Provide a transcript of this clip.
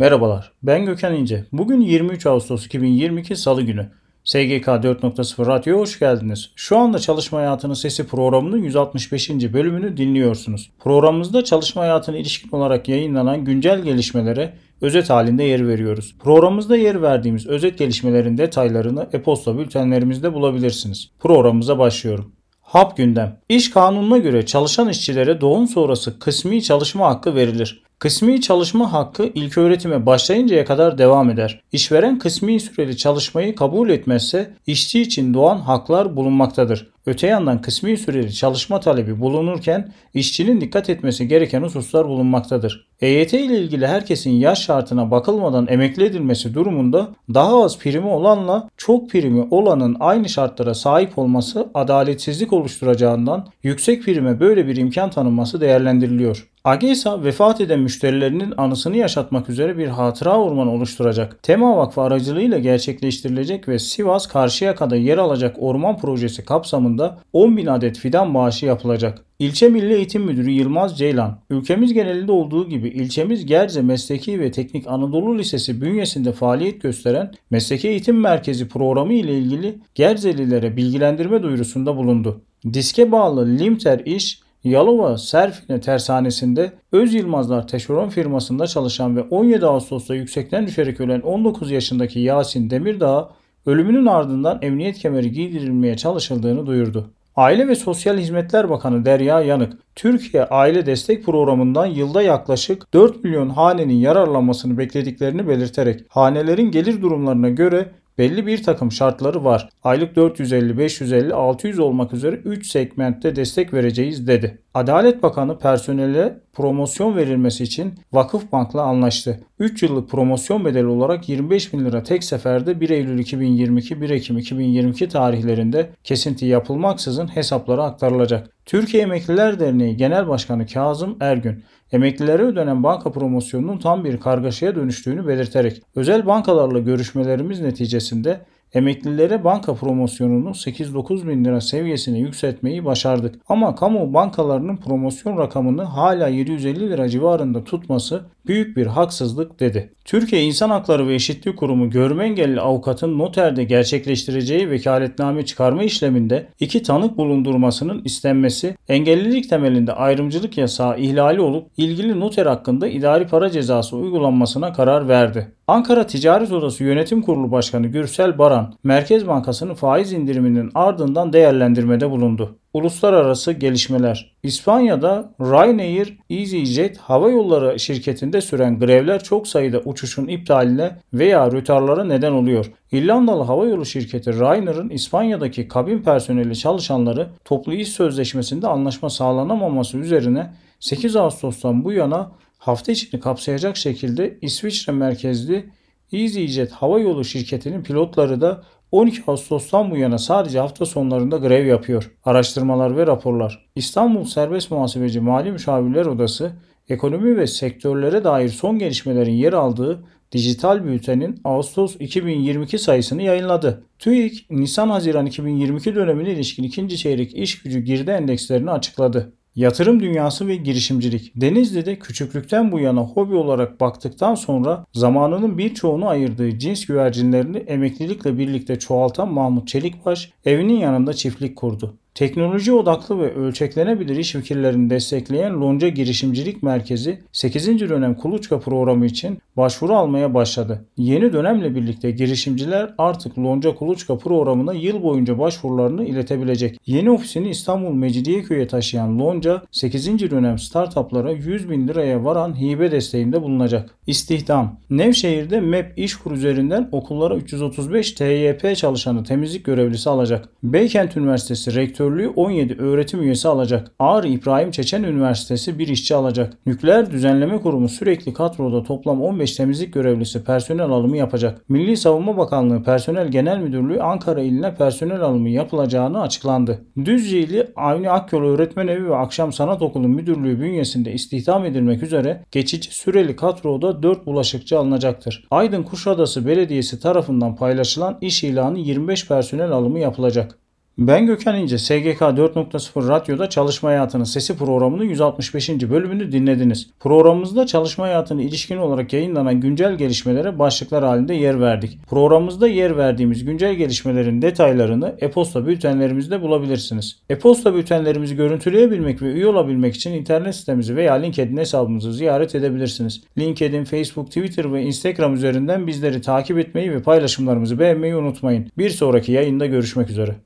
Merhabalar, ben Gökhan İnce. Bugün 23 Ağustos 2022 Salı günü. SGK 4.0 Radyo'ya hoş geldiniz. Şu anda Çalışma Hayatının Sesi programının 165. bölümünü dinliyorsunuz. Programımızda çalışma hayatına ilişkin olarak yayınlanan güncel gelişmelere özet halinde yer veriyoruz. Programımızda yer verdiğimiz özet gelişmelerin detaylarını e-posta bültenlerimizde bulabilirsiniz. Programımıza başlıyorum. HAP gündem. İş kanununa göre çalışan işçilere doğum sonrası kısmi çalışma hakkı verilir. Kısmi çalışma hakkı ilk öğretime başlayıncaya kadar devam eder. İşveren kısmi süreli çalışmayı kabul etmezse işçi için doğan haklar bulunmaktadır. Öte yandan kısmi süreli çalışma talebi bulunurken işçinin dikkat etmesi gereken hususlar bulunmaktadır. EYT ile ilgili herkesin yaş şartına bakılmadan emekli edilmesi durumunda daha az primi olanla çok primi olanın aynı şartlara sahip olması adaletsizlik oluşturacağından yüksek prime böyle bir imkan tanınması değerlendiriliyor. AGESA vefat eden müşterilerinin anısını yaşatmak üzere bir hatıra ormanı oluşturacak. Tema Vakfı aracılığıyla gerçekleştirilecek ve Sivas Karşıyaka'da yer alacak orman projesi kapsamında 10 bin adet fidan bağışı yapılacak. İlçe Milli Eğitim Müdürü Yılmaz Ceylan, ülkemiz genelinde olduğu gibi ilçemiz Gerze Mesleki ve Teknik Anadolu Lisesi bünyesinde faaliyet gösteren Mesleki Eğitim Merkezi programı ile ilgili Gerzelilere bilgilendirme duyurusunda bulundu. Diske bağlı Limter İş, Yalova Serfine Tersanesi'nde Öz Yılmazlar Teşeron firmasında çalışan ve 17 Ağustos'ta yüksekten düşerek ölen 19 yaşındaki Yasin Demirdağ ölümünün ardından emniyet kemeri giydirilmeye çalışıldığını duyurdu. Aile ve Sosyal Hizmetler Bakanı Derya Yanık, Türkiye Aile Destek Programı'ndan yılda yaklaşık 4 milyon hanenin yararlanmasını beklediklerini belirterek hanelerin gelir durumlarına göre belli bir takım şartları var. Aylık 450, 550, 600 olmak üzere 3 segmentte destek vereceğiz dedi. Adalet Bakanı personele promosyon verilmesi için Vakıfbank'la anlaştı. 3 yıllık promosyon bedeli olarak 25 bin lira tek seferde 1 Eylül 2022 1 Ekim 2022 tarihlerinde kesinti yapılmaksızın hesaplara aktarılacak. Türkiye Emekliler Derneği Genel Başkanı Kazım Ergün, emeklilere ödenen banka promosyonunun tam bir kargaşaya dönüştüğünü belirterek özel bankalarla görüşmelerimiz neticesinde emeklilere banka promosyonunu 8-9 bin lira seviyesine yükseltmeyi başardık. Ama kamu bankalarının promosyon rakamını hala 750 lira civarında tutması büyük bir haksızlık dedi. Türkiye İnsan Hakları ve Eşitlik Kurumu görme engelli avukatın noterde gerçekleştireceği vekaletname çıkarma işleminde iki tanık bulundurmasının istenmesi engellilik temelinde ayrımcılık yasağı ihlali olup ilgili noter hakkında idari para cezası uygulanmasına karar verdi. Ankara Ticaret Odası Yönetim Kurulu Başkanı Gürsel Baran, Merkez Bankası'nın faiz indiriminin ardından değerlendirmede bulundu. Uluslararası gelişmeler. İspanya'da Ryanair EasyJet hava yolları şirketinde süren grevler çok sayıda uçuşun iptaline veya rötarlara neden oluyor. İrlandalı hava yolu şirketi Ryanair'ın İspanya'daki kabin personeli çalışanları toplu iş sözleşmesinde anlaşma sağlanamaması üzerine 8 Ağustos'tan bu yana hafta içini kapsayacak şekilde İsviçre merkezli EasyJet hava yolu şirketinin pilotları da 12 Ağustos'tan bu yana sadece hafta sonlarında grev yapıyor. Araştırmalar ve raporlar. İstanbul Serbest Muhasebeci Mali Müşavirler Odası, ekonomi ve sektörlere dair son gelişmelerin yer aldığı dijital bültenin Ağustos 2022 sayısını yayınladı. TÜİK, Nisan-Haziran 2022 dönemine ilişkin ikinci çeyrek iş gücü girdi endekslerini açıkladı. Yatırım dünyası ve girişimcilik. Denizli'de küçüklükten bu yana hobi olarak baktıktan sonra zamanının birçoğunu ayırdığı cins güvercinlerini emeklilikle birlikte çoğaltan Mahmut Çelikbaş evinin yanında çiftlik kurdu. Teknoloji odaklı ve ölçeklenebilir iş fikirlerini destekleyen Lonca Girişimcilik Merkezi 8. dönem kuluçka programı için başvuru almaya başladı. Yeni dönemle birlikte girişimciler artık Lonca Kuluçka programına yıl boyunca başvurularını iletebilecek. Yeni ofisini İstanbul Mecidiyeköy'e taşıyan Lonca 8. dönem startuplara 100 bin liraya varan hibe desteğinde bulunacak. İstihdam Nevşehir'de MEP İşkur üzerinden okullara 335 TYP çalışanı temizlik görevlisi alacak. Beykent Üniversitesi Rektör Rektörlüğü 17 öğretim üyesi alacak. Ağrı İbrahim Çeçen Üniversitesi bir işçi alacak. Nükleer Düzenleme Kurumu sürekli kadroda toplam 15 temizlik görevlisi personel alımı yapacak. Milli Savunma Bakanlığı Personel Genel Müdürlüğü Ankara iline personel alımı yapılacağını açıklandı. Düzce Avni Akyol Öğretmen Evi ve Akşam Sanat Okulu Müdürlüğü bünyesinde istihdam edilmek üzere geçici süreli kadroda 4 bulaşıkçı alınacaktır. Aydın Kuşadası Belediyesi tarafından paylaşılan iş ilanı 25 personel alımı yapılacak. Ben Gökhan İnce, SGK 4.0 Radyo'da Çalışma Hayatının Sesi programının 165. bölümünü dinlediniz. Programımızda çalışma hayatına ilişkin olarak yayınlanan güncel gelişmelere başlıklar halinde yer verdik. Programımızda yer verdiğimiz güncel gelişmelerin detaylarını e-posta bültenlerimizde bulabilirsiniz. E-posta bültenlerimizi görüntüleyebilmek ve üye olabilmek için internet sitemizi veya LinkedIn hesabımızı ziyaret edebilirsiniz. LinkedIn, Facebook, Twitter ve Instagram üzerinden bizleri takip etmeyi ve paylaşımlarımızı beğenmeyi unutmayın. Bir sonraki yayında görüşmek üzere.